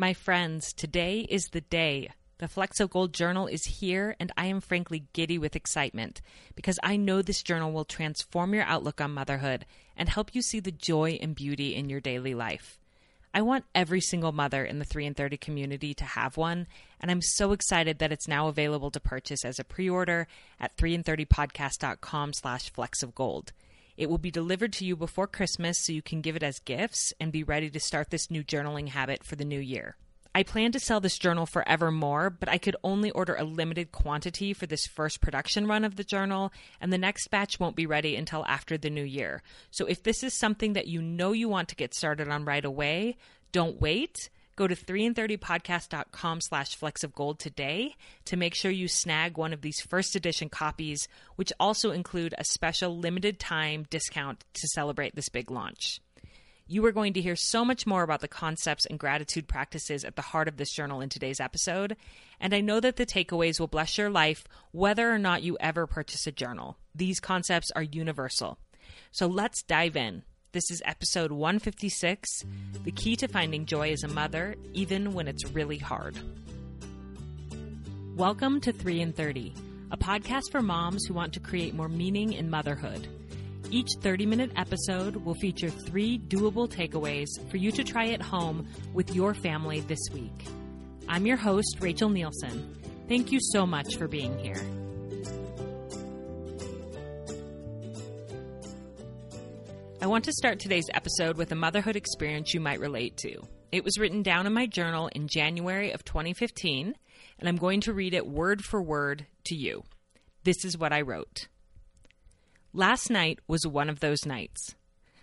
My friends, today is the day. The Flecks of Gold Journal is here, and I am frankly giddy with excitement because I know this journal will transform your outlook on motherhood and help you see the joy and beauty in your daily life. I want every single mother in the 3 and 30 community to have one, and I'm so excited that it's now available to purchase as a pre-order at 3and30podcast.com slash of gold. It will be delivered to you before Christmas so you can give it as gifts and be ready to start this new journaling habit for the new year. I plan to sell this journal forevermore, but I could only order a limited quantity for this first production run of the journal, and the next batch won't be ready until after the new year. So if this is something that you know you want to get started on right away, don't wait. Go to 3and30podcast.com slash flecks of gold today to make sure you snag one of these first edition copies, which also include a special limited time discount to celebrate this big launch. You are going to hear so much more about the concepts and gratitude practices at the heart of this journal in today's episode, and I know that the takeaways will bless your life whether or not you ever purchase a journal. These concepts are universal. So let's dive in. This is episode 156 The Key to Finding Joy as a Mother, Even When It's Really Hard. Welcome to 3 and 30, a podcast for moms who want to create more meaning in motherhood. Each 30 minute episode will feature three doable takeaways for you to try at home with your family this week. I'm your host, Rachel Nielson. Thank you so much for being here. I want to start today's episode with a motherhood experience you might relate to. It was written down in my journal in January of 2015, and I'm going to read it word for word to you. This is what I wrote. Last night was one of those nights.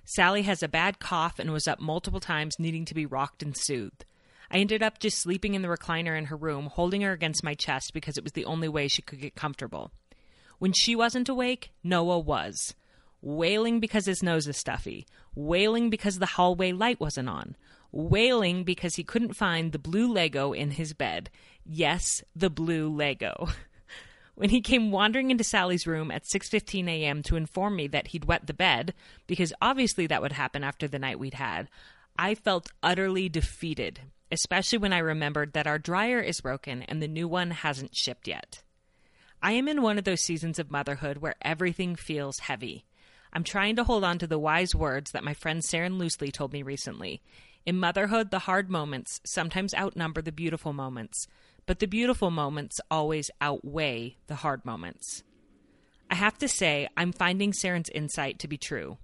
Sally has a bad cough and was up multiple times needing to be rocked and soothed. I ended up just sleeping in the recliner in her room, holding her against my chest because it was the only way she could get comfortable. When she wasn't awake, Noah was wailing because his nose is stuffy, wailing because the hallway light wasn't on, wailing because he couldn't find the blue Lego in his bed. Yes, the blue Lego. when he came wandering into Sally's room at 6:15 a.m. to inform me that he'd wet the bed, because obviously that would happen after the night we'd had, I felt utterly defeated, especially when I remembered that our dryer is broken and the new one hasn't shipped yet. I am in one of those seasons of motherhood where everything feels heavy. I'm trying to hold on to the wise words that my friend Saren Loosli told me recently. In motherhood, the hard moments sometimes outnumber the beautiful moments, but the beautiful moments always outweigh the hard moments. I have to say, I'm finding Saren's insight to be true.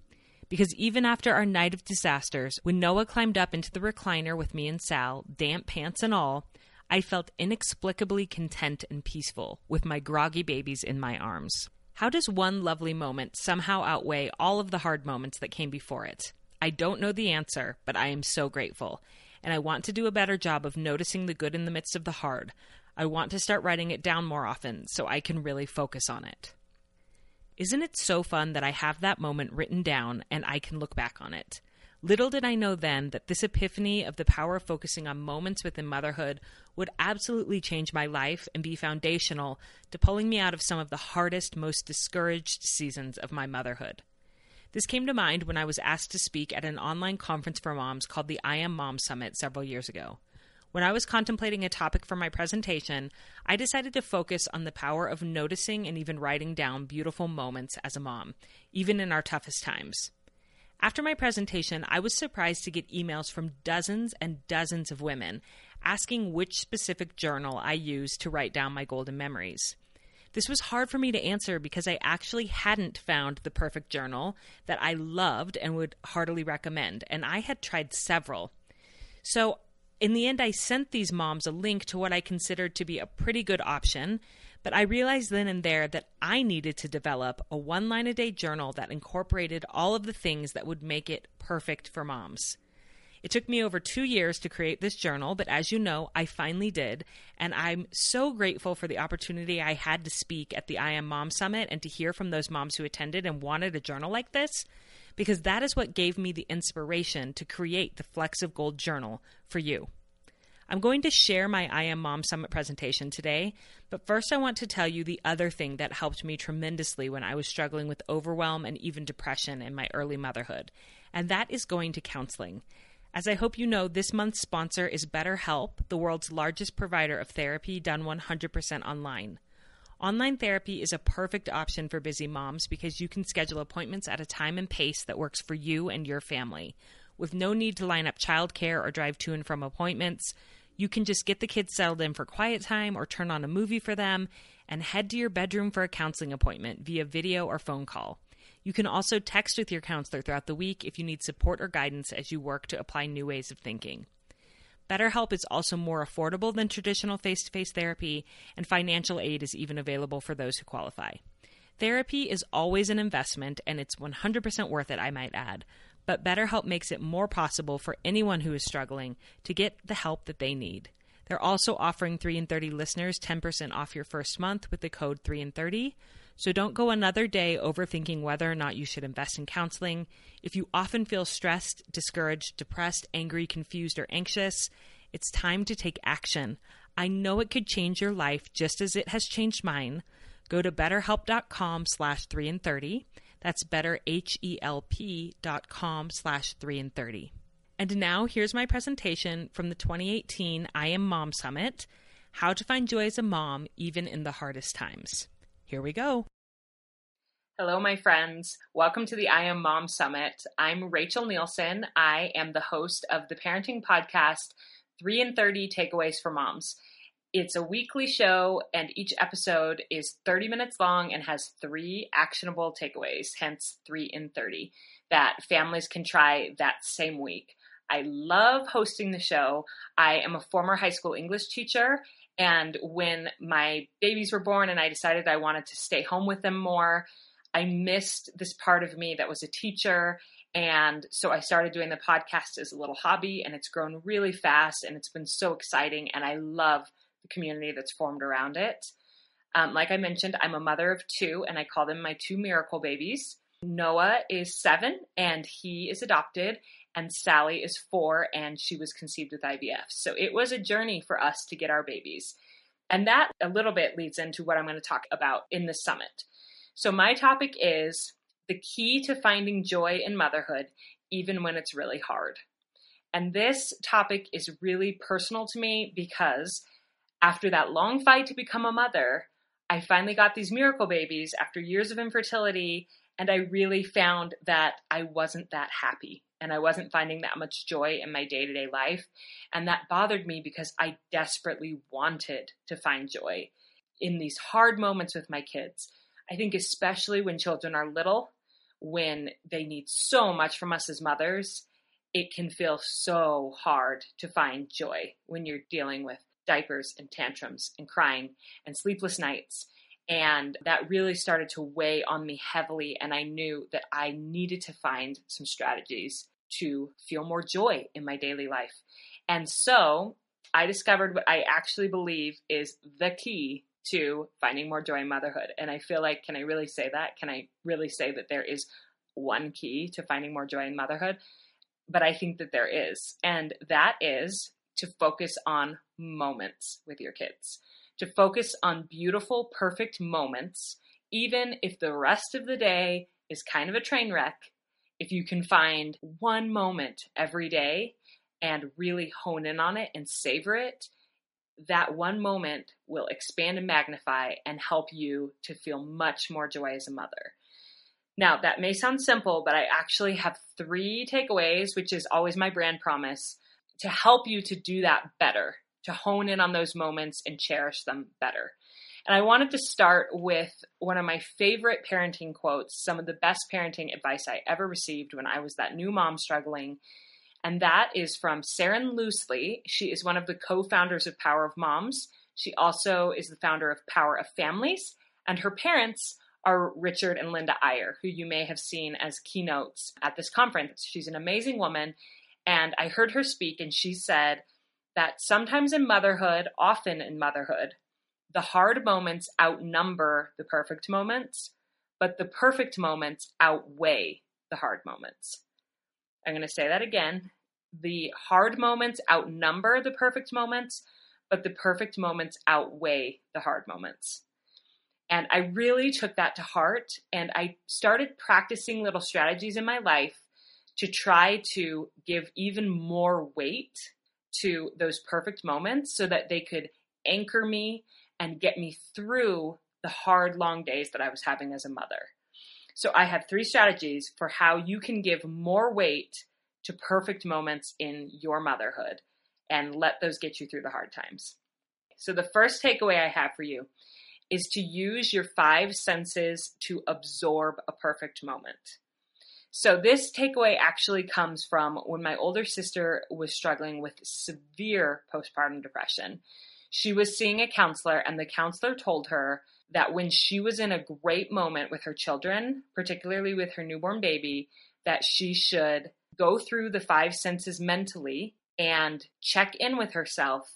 Because even after our night of disasters, when Noah climbed up into the recliner with me and Sal, damp pants and all, I felt inexplicably content and peaceful with my groggy babies in my arms. How does one lovely moment somehow outweigh all of the hard moments that came before it? I don't know the answer, but I am so grateful. And I want to do a better job of noticing the good in the midst of the hard. I want to start writing it down more often so I can really focus on it. Isn't it so fun that I have that moment written down and I can look back on it? Little did I know then that this epiphany of the power of focusing on moments within motherhood would absolutely change my life and be foundational to pulling me out of some of the hardest, most discouraged seasons of my motherhood. This came to mind when I was asked to speak at an online conference for moms called the I Am Mom Summit several years ago. When I was contemplating a topic for my presentation, I decided to focus on the power of noticing and even writing down beautiful moments as a mom, even in our toughest times. After my presentation, I was surprised to get emails from dozens and dozens of women asking which specific journal I used to write down my golden memories. This was hard for me to answer because I actually hadn't found the perfect journal that I loved and would heartily recommend, and I had tried several. So, in the end, I sent these moms a link to what I considered to be a pretty good option but I realized then and there that I needed to develop a one line a day journal that incorporated all of the things that would make it perfect for moms. It took me over two years to create this journal, but as you know, I finally did. And I'm so grateful for the opportunity I had to speak at the I Am Mom Summit and to hear from those moms who attended and wanted a journal like this, because that is what gave me the inspiration to create the Flecks of Gold journal for you. I'm going to share my I Am Mom Summit presentation today, but first I want to tell you the other thing that helped me tremendously when I was struggling with overwhelm and even depression in my early motherhood, and that is going to counseling. As I hope you know, this month's sponsor is BetterHelp, the world's largest provider of therapy done 100% online. Online therapy is a perfect option for busy moms because you can schedule appointments at a time and pace that works for you and your family. With no need to line up childcare or drive to and from appointments, you can just get the kids settled in for quiet time or turn on a movie for them and head to your bedroom for a counseling appointment via video or phone call. You can also text with your counselor throughout the week if you need support or guidance as you work to apply new ways of thinking. BetterHelp is also more affordable than traditional face to face therapy, and financial aid is even available for those who qualify. Therapy is always an investment, and it's 100% worth it, I might add. But BetterHelp makes it more possible for anyone who is struggling to get the help that they need. They're also offering 3 and 30 listeners 10% off your first month with the code 3 and 30. So don't go another day overthinking whether or not you should invest in counseling. If you often feel stressed, discouraged, depressed, angry, confused, or anxious, it's time to take action. I know it could change your life just as it has changed mine. Go to betterhelp.com slash 3 and 30. That's betterhelp.com slash 3 and 30. And now here's my presentation from the 2018 I Am Mom Summit, How to Find Joy as a Mom Even in the Hardest Times. Here we go. Hello, my friends. Welcome to the I Am Mom Summit. I'm Rachel Nielson. I am the host of the parenting podcast, 3 and 30 Takeaways for Moms. It's a weekly show, and each episode is 30 minutes long and has three actionable takeaways, hence 3 in 30, that families can try that same week. I love hosting the show. I am a former high school English teacher, and when my babies were born and I decided I wanted to stay home with them more, I missed this part of me that was a teacher. And so I started doing the podcast as a little hobby, and it's grown really fast and it's been so exciting. And I love the community that's formed around it. Um, like I mentioned, I'm a mother of two, and I call them my two miracle babies. Noah is seven, and he is adopted, and Sally is four, and she was conceived with IVF. So it was a journey for us to get our babies. And that a little bit leads into what I'm going to talk about in the summit. So, my topic is the key to finding joy in motherhood, even when it's really hard. And this topic is really personal to me because after that long fight to become a mother, I finally got these miracle babies after years of infertility, and I really found that I wasn't that happy and I wasn't finding that much joy in my day to day life. And that bothered me because I desperately wanted to find joy in these hard moments with my kids. I think, especially when children are little, when they need so much from us as mothers, it can feel so hard to find joy when you're dealing with diapers and tantrums and crying and sleepless nights. And that really started to weigh on me heavily. And I knew that I needed to find some strategies to feel more joy in my daily life. And so I discovered what I actually believe is the key to finding more joy in motherhood. And I feel like, can I really say that? Can I really say that there is one key to finding more joy in motherhood? But I think that there is. And that is to focus on moments with your kids, to focus on beautiful, perfect moments, even if the rest of the day is kind of a train wreck. If you can find one moment every day and really hone in on it and savor it, that one moment will expand and magnify and help you to feel much more joy as a mother. Now, that may sound simple, but I actually have three takeaways, which is always my brand promise, to help you to do that better, to hone in on those moments and cherish them better. And I wanted to start with one of my favorite parenting quotes, some of the best parenting advice I ever received when I was that new mom struggling and that is from Saren Loosli. She is one of the co founders of Power of Moms. She also is the founder of Power of Families, and her parents are Richard and Linda Eyre, who you may have seen as keynotes at this conference. She's an amazing woman, And I heard her speak, and she said that sometimes in motherhood, often in motherhood, the hard moments outnumber the perfect moments, but the perfect moments outweigh the hard moments. I'm going to say that again. The hard moments outnumber the perfect moments, but the perfect moments outweigh the hard moments. And I really took that to heart and I started practicing little strategies in my life to try to give even more weight to those perfect moments so that they could anchor me and get me through the hard, long days that I was having as a mother. So I have three strategies for how you can give more weight to perfect moments in your motherhood and let those get you through the hard times. So the first takeaway I have for you is to use your five senses to absorb a perfect moment. So this takeaway actually comes from when my older sister was struggling with severe postpartum depression. She was seeing a counselor and the counselor told her that when she was in a great moment with her children, particularly with her newborn baby, that she should go through the five senses mentally and check in with herself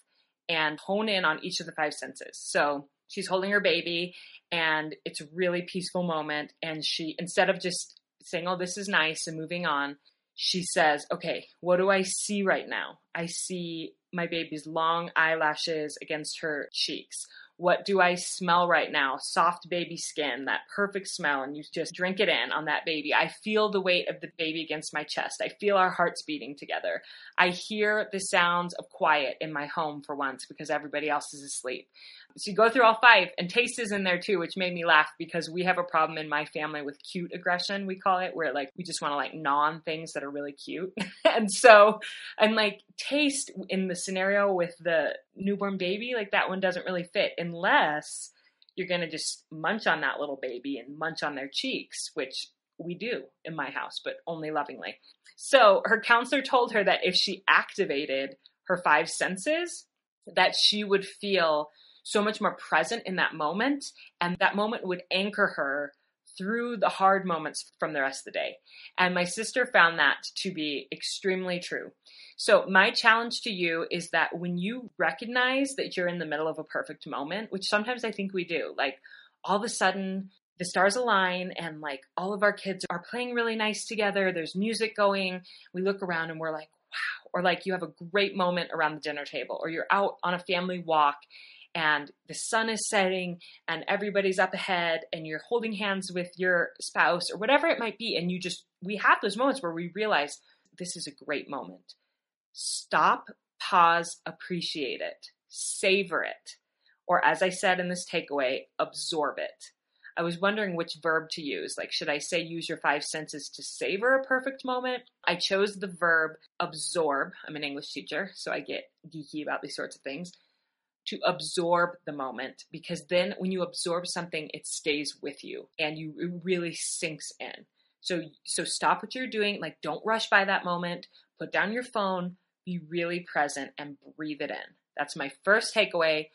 and hone in on each of the five senses. So she's holding her baby and it's a really peaceful moment. And she, instead of just saying, Oh, this is nice and moving on, she says, Okay, what do I see right now? I see my baby's long eyelashes against her cheeks. What do I smell right now? Soft baby skin, that perfect smell, and you just drink it in on that baby. I feel the weight of the baby against my chest. I feel our hearts beating together. I hear the sounds of quiet in my home for once because everybody else is asleep. So you go through all five, and taste is in there too, which made me laugh because we have a problem in my family with cute aggression, we call it, where like we just want to like gnaw on things that are really cute. and so, and like taste in the scenario with the newborn baby, like that one doesn't really fit unless you're going to just munch on that little baby and munch on their cheeks, which we do in my house, but only lovingly. So her counselor told her that if she activated her five senses, that she would feel so much more present in that moment. And that moment would anchor her through the hard moments from the rest of the day. And my sister found that to be extremely true. So, my challenge to you is that when you recognize that you're in the middle of a perfect moment, which sometimes I think we do, like all of a sudden the stars align and like all of our kids are playing really nice together, there's music going, we look around and we're like, wow, or like you have a great moment around the dinner table, or you're out on a family walk and the sun is setting and everybody's up ahead and you're holding hands with your spouse or whatever it might be and you just we have those moments where we realize this is a great moment. Stop pause appreciate it. Savor it. Or as i said in this takeaway absorb it. I was wondering which verb to use. Like should i say use your five senses to savor a perfect moment? I chose the verb absorb. I'm an english teacher so i get geeky about these sorts of things to absorb the moment because then when you absorb something, it stays with you and you it really sinks in. So so stop what you're doing, like don't rush by that moment, put down your phone, be really present and breathe it in. That's my first takeaway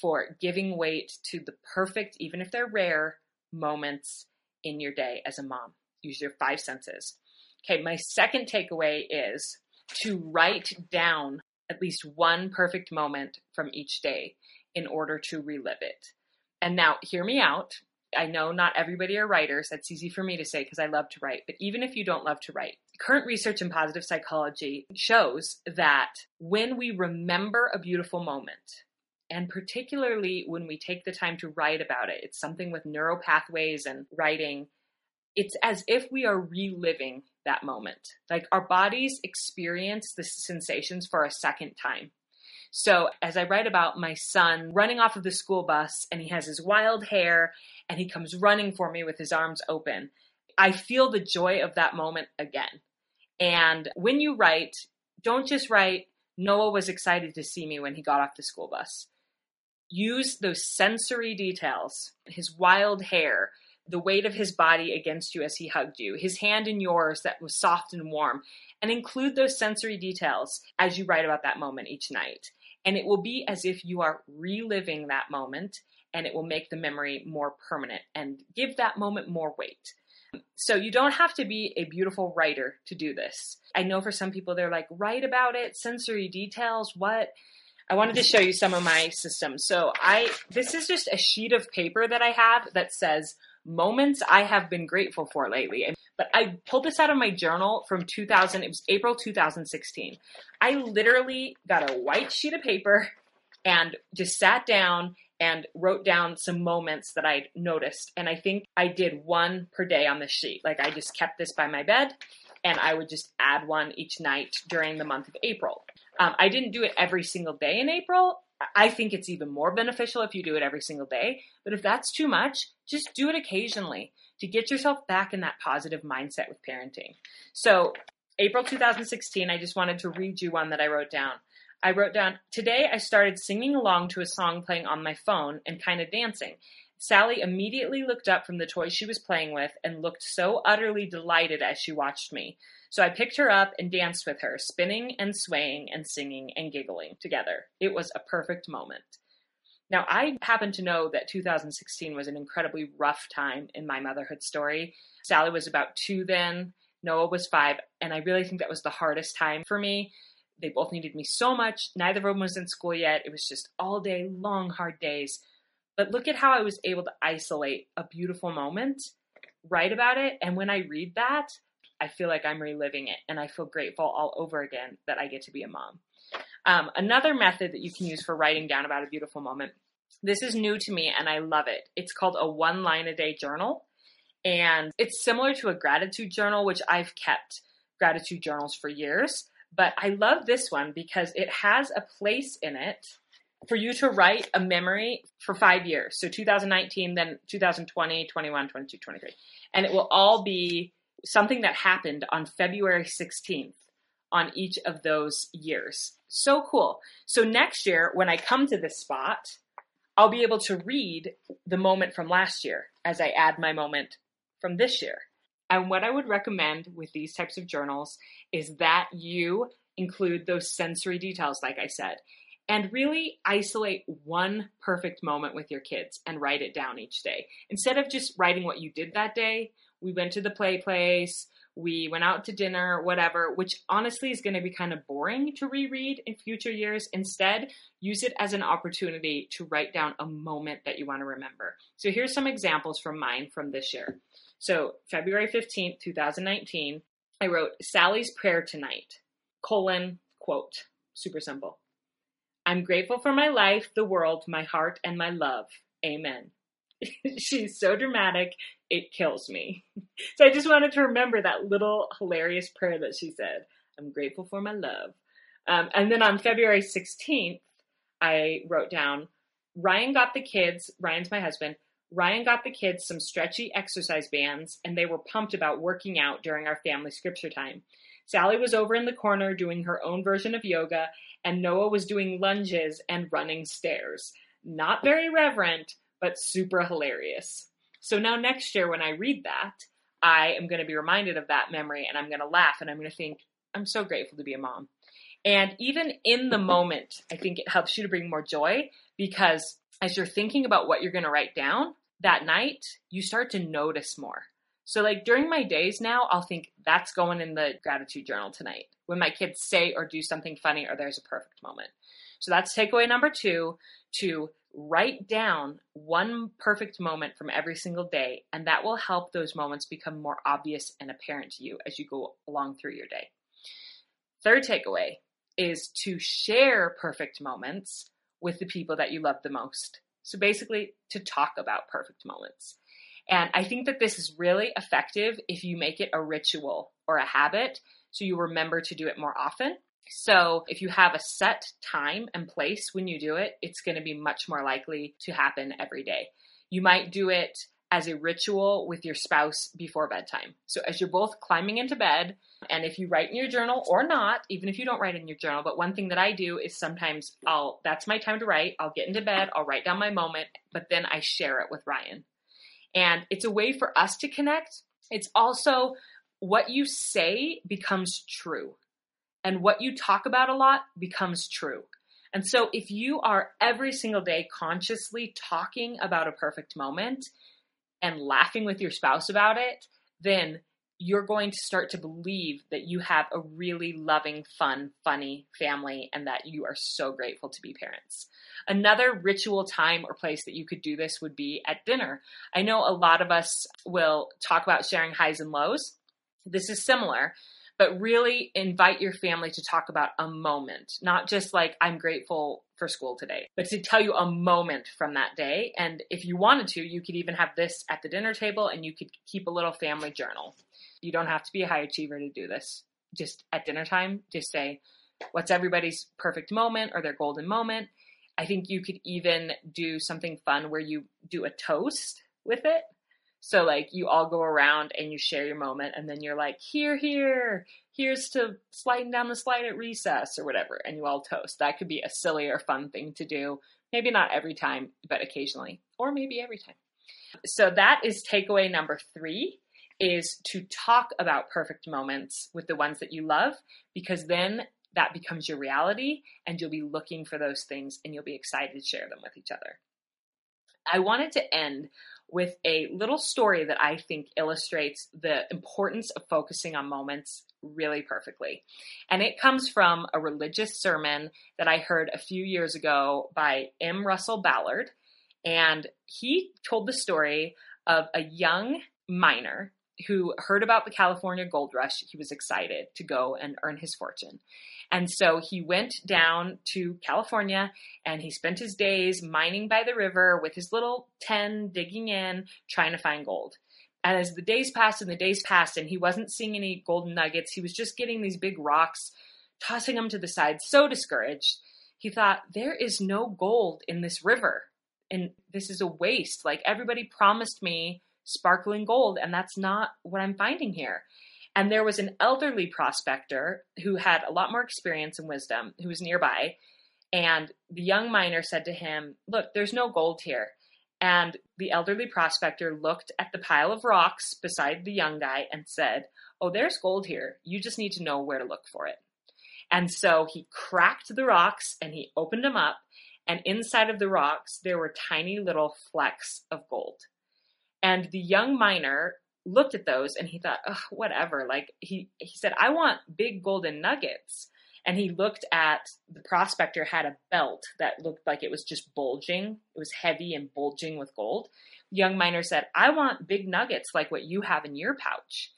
for giving weight to the perfect, even if they're rare, moments in your day as a mom. Use your five senses. Okay, my second takeaway is to write down at least one perfect moment from each day in order to relive it. And now, hear me out. I know not everybody are writers. That's easy for me to say because I love to write. But even if you don't love to write, current research in positive psychology shows that when we remember a beautiful moment, and particularly when we take the time to write about it, it's something with neural pathways and writing. It's as if we are reliving that moment. Like our bodies experience the sensations for a second time. So, as I write about my son running off of the school bus and he has his wild hair and he comes running for me with his arms open, I feel the joy of that moment again. And when you write, don't just write, Noah was excited to see me when he got off the school bus. Use those sensory details, his wild hair, the weight of his body against you as he hugged you, his hand in yours that was soft and warm, and include those sensory details as you write about that moment each night. And it will be as if you are reliving that moment and it will make the memory more permanent and give that moment more weight. So you don't have to be a beautiful writer to do this. I know for some people they're like, write about it, sensory details, what? I wanted to show you some of my systems. So I this is just a sheet of paper that I have that says moments I have been grateful for lately. But I pulled this out of my journal from 2000, it was April 2016. I literally got a white sheet of paper and just sat down and wrote down some moments that I'd noticed. And I think I did one per day on the sheet. Like I just kept this by my bed and I would just add one each night during the month of April. Um, I didn't do it every single day in April. I think it's even more beneficial if you do it every single day. But if that's too much, just do it occasionally to get yourself back in that positive mindset with parenting. So, April 2016, I just wanted to read you one that I wrote down. I wrote down, Today I started singing along to a song playing on my phone and kind of dancing. Sally immediately looked up from the toy she was playing with and looked so utterly delighted as she watched me. So I picked her up and danced with her, spinning and swaying and singing and giggling together. It was a perfect moment. Now, I happen to know that 2016 was an incredibly rough time in my motherhood story. Sally was about two then, Noah was five, and I really think that was the hardest time for me. They both needed me so much. Neither of them was in school yet. It was just all day, long, hard days. But look at how I was able to isolate a beautiful moment, write about it, and when I read that, I feel like I'm reliving it and I feel grateful all over again that I get to be a mom. Um, another method that you can use for writing down about a beautiful moment. This is new to me and I love it. It's called a one line a day journal. And it's similar to a gratitude journal, which I've kept gratitude journals for years. But I love this one because it has a place in it for you to write a memory for five years. So 2019, then 2020, 21, 22, 23. And it will all be something that happened on February 16th on each of those years. So cool. So next year, when I come to this spot, I'll be able to read the moment from last year as I add my moment from this year. And what I would recommend with these types of journals is that you include those sensory details, like I said, and really isolate one perfect moment with your kids and write it down each day. Instead of just writing what you did that day, we went to the play place, we went out to dinner, whatever, which honestly is going to be kind of boring to reread in future years. Instead, use it as an opportunity to write down a moment that you want to remember. So here's some examples from mine from this year. So February 15th, 2019, I wrote Sally's prayer tonight, colon, quote, super simple. I'm grateful for my life, the world, my heart, and my love. Amen. She's so dramatic, it kills me. So I just wanted to remember that little hilarious prayer that she said. I'm grateful for my love. Um, and then on February 16th, I wrote down Ryan got the kids, Ryan's my husband, Ryan got the kids some stretchy exercise bands, and they were pumped about working out during our family scripture time. Sally was over in the corner doing her own version of yoga, and Noah was doing lunges and running stairs. Not very reverent, but super hilarious. So now next year when I read that, I am going to be reminded of that memory and I'm going to laugh and I'm going to think, I'm so grateful to be a mom. And even in the moment, I think it helps you to bring more joy because as you're thinking about what you're going to write down that night, you start to notice more. So, like during my days now, I'll think that's going in the gratitude journal tonight when my kids say or do something funny or there's a perfect moment. So, that's takeaway number two to write down one perfect moment from every single day, and that will help those moments become more obvious and apparent to you as you go along through your day. Third takeaway is to share perfect moments with the people that you love the most. So basically, to talk about perfect moments. And I think that this is really effective if you make it a ritual or a habit so you remember to do it more often. So if you have a set time and place when you do it, it's going to be much more likely to happen every day. You might do it as a ritual with your spouse before bedtime. So as you're both climbing into bed, and if you write in your journal or not, even if you don't write in your journal, but one thing that I do is sometimes I'll that's my time to write. I'll get into bed, I'll write down my moment, but then I share it with Ryan. And it's a way for us to connect. It's also what you say becomes true and what you talk about a lot becomes true. And so if you are every single day consciously talking about a perfect moment and laughing with your spouse about it, then you're going to start to believe that you have a really loving, fun, funny family and that you are so grateful to be parents. Another ritual time or place that you could do this would be at dinner. I know a lot of us will talk about sharing highs and lows. This is similar, but really invite your family to talk about a moment, not just like, I'm grateful for school today, but to tell you a moment from that day. And if you wanted to, you could even have this at the dinner table and you could keep a little family journal. You don't have to be a high achiever to do this. Just at dinner time, just say, what's everybody's perfect moment or their golden moment. I think you could even do something fun where you do a toast with it. So like you all go around and you share your moment and then you're like, here, here, here's to sliding down the slide at recess or whatever, and you all toast. That could be a silly or fun thing to do. Maybe not every time, but occasionally, or maybe every time. So that is takeaway number three is to talk about perfect moments with the ones that you love because then that becomes your reality and you'll be looking for those things and you'll be excited to share them with each other. I wanted to end with a little story that I think illustrates the importance of focusing on moments really perfectly. And it comes from a religious sermon that I heard a few years ago by M. Russell Ballard. And he told the story of a young miner who heard about the California gold rush. He was excited to go and earn his fortune. And so he went down to California and he spent his days mining by the river with his little 10 digging in, trying to find gold. And as the days passed and the days passed and he wasn't seeing any golden nuggets, he was just getting these big rocks, tossing them to the side, so discouraged. He thought, there is no gold in this river. And this is a waste. Like everybody promised me sparkling gold, and that's not what I'm finding here. And there was an elderly prospector who had a lot more experience and wisdom who was nearby. And the young miner said to him, Look, there's no gold here. And the elderly prospector looked at the pile of rocks beside the young guy and said, Oh, there's gold here. You just need to know where to look for it. And so he cracked the rocks and he opened them up. And inside of the rocks, there were tiny little flecks of gold. And the young miner looked at those and he thought, whatever. Like he, he said, I want big golden nuggets. And he looked at the prospector had a belt that looked like it was just bulging. It was heavy and bulging with gold. Young miner said, I want big nuggets like what you have in your pouch.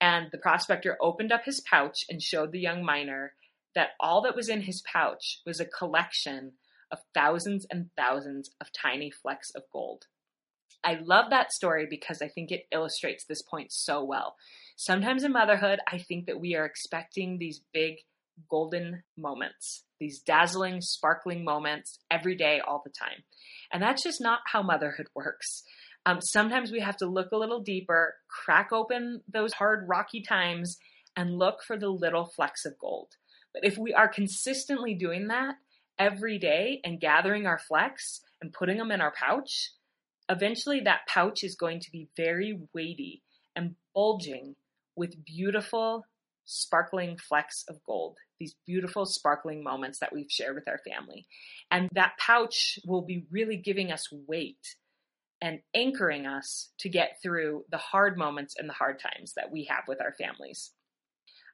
And the prospector opened up his pouch and showed the young miner that all that was in his pouch was a collection of thousands and thousands of tiny flecks of gold. I love that story because I think it illustrates this point so well. Sometimes in motherhood, I think that we are expecting these big golden moments, these dazzling, sparkling moments every day, all the time. And that's just not how motherhood works. Um, sometimes we have to look a little deeper, crack open those hard, rocky times, and look for the little flecks of gold. But if we are consistently doing that every day and gathering our flecks and putting them in our pouch, Eventually, that pouch is going to be very weighty and bulging with beautiful, sparkling flecks of gold, these beautiful, sparkling moments that we've shared with our family. And that pouch will be really giving us weight and anchoring us to get through the hard moments and the hard times that we have with our families.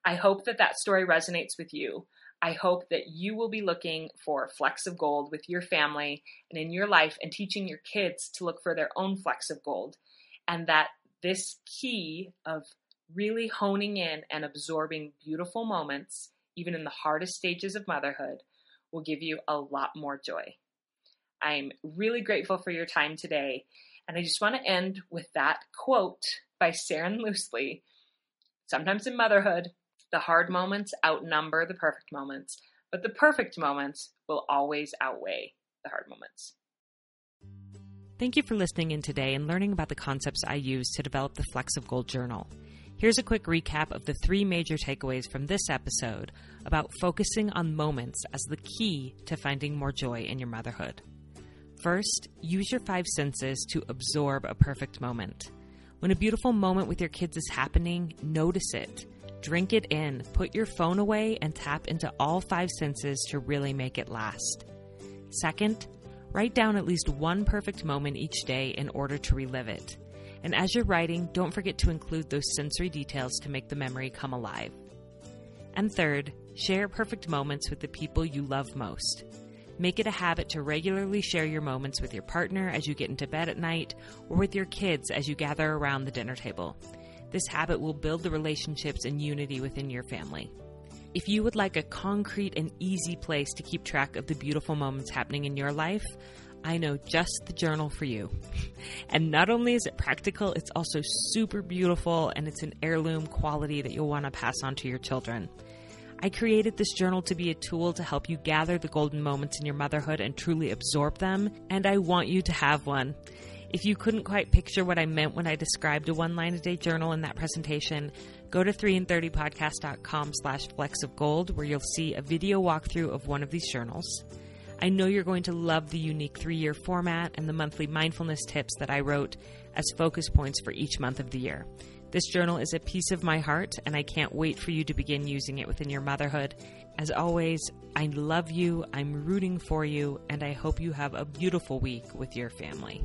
I hope that that story resonates with you. I hope that you will be looking for flecks of gold with your family and in your life and teaching your kids to look for their own flecks of gold. And that this key of really honing in and absorbing beautiful moments, even in the hardest stages of motherhood, will give you a lot more joy. I'm really grateful for your time today. And I just want to end with that quote by Saren Loosli. Sometimes in motherhood, the hard moments outnumber the perfect moments, but the perfect moments will always outweigh the hard moments. Thank you for listening in today and learning about the concepts I use to develop the Flecks of Gold journal. Here's a quick recap of the three major takeaways from this episode about focusing on moments as the key to finding more joy in your motherhood. First, use your five senses to absorb a perfect moment. When a beautiful moment with your kids is happening, notice it. Drink it in, put your phone away, and tap into all five senses to really make it last. Second, write down at least one perfect moment each day in order to relive it. And as you're writing, don't forget to include those sensory details to make the memory come alive. And third, share perfect moments with the people you love most. Make it a habit to regularly share your moments with your partner as you get into bed at night or with your kids as you gather around the dinner table. This habit will build the relationships and unity within your family. If you would like a concrete and easy place to keep track of the beautiful moments happening in your life, I know just the journal for you. And not only is it practical, it's also super beautiful and it's an heirloom quality that you'll want to pass on to your children. I created this journal to be a tool to help you gather the golden moments in your motherhood and truly absorb them, and I want you to have one. If you couldn't quite picture what I meant when I described a one line a day journal in that presentation, go to 3in30podcast.com slash flecks of gold where you'll see a video walkthrough of one of these journals. I know you're going to love the unique three year format and the monthly mindfulness tips that I wrote as focus points for each month of the year. This journal is a piece of my heart, and I can't wait for you to begin using it within your motherhood. As always, I love you, I'm rooting for you, and I hope you have a beautiful week with your family.